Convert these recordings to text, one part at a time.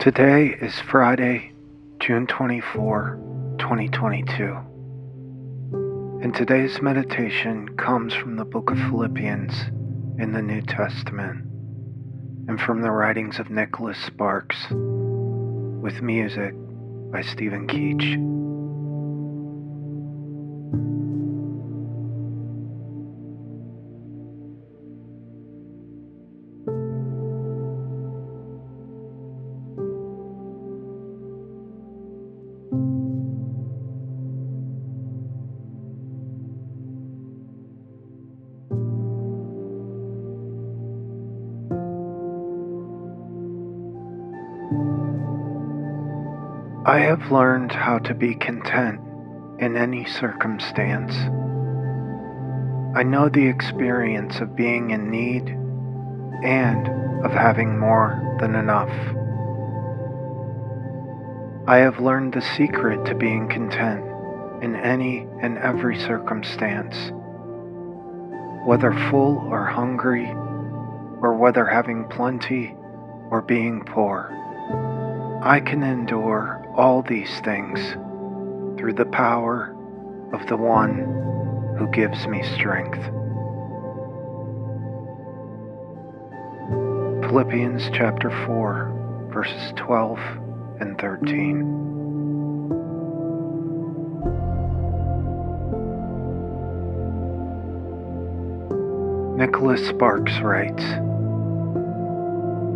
Today is Friday, June 24, 2022. And today's meditation comes from the book of Philippians in the New Testament and from the writings of Nicholas Sparks with music by Stephen Keach. I have learned how to be content in any circumstance. I know the experience of being in need and of having more than enough. I have learned the secret to being content in any and every circumstance, whether full or hungry, or whether having plenty or being poor. I can endure all these things through the power of the one who gives me strength. Philippians chapter 4, verses 12 and 13. Nicholas Sparks writes,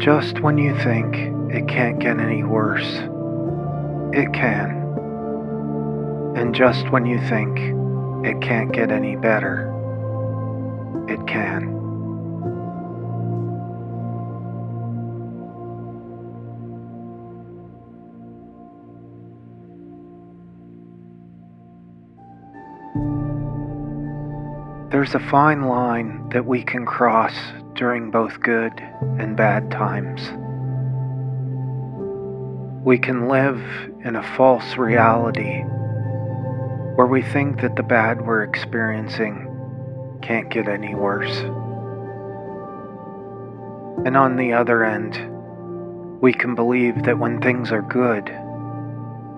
Just when you think it can't get any worse, it can. And just when you think it can't get any better, it can. There's a fine line that we can cross during both good and bad times. We can live in a false reality where we think that the bad we're experiencing can't get any worse. And on the other end, we can believe that when things are good,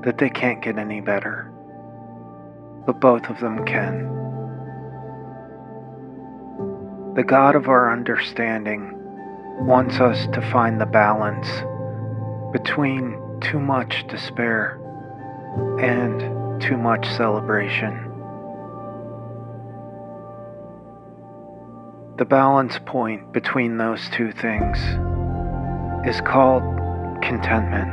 that they can't get any better. But both of them can. The God of our understanding wants us to find the balance between too much despair and too much celebration. The balance point between those two things is called contentment.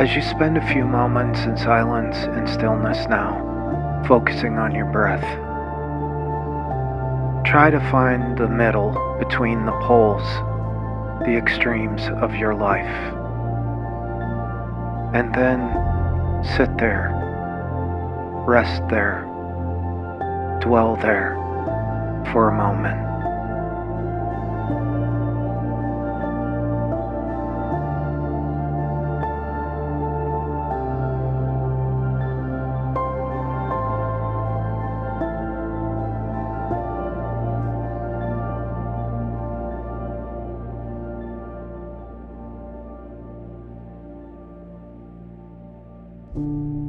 As you spend a few moments in silence and stillness now, focusing on your breath, try to find the middle between the poles the extremes of your life. And then sit there, rest there, dwell there for a moment. you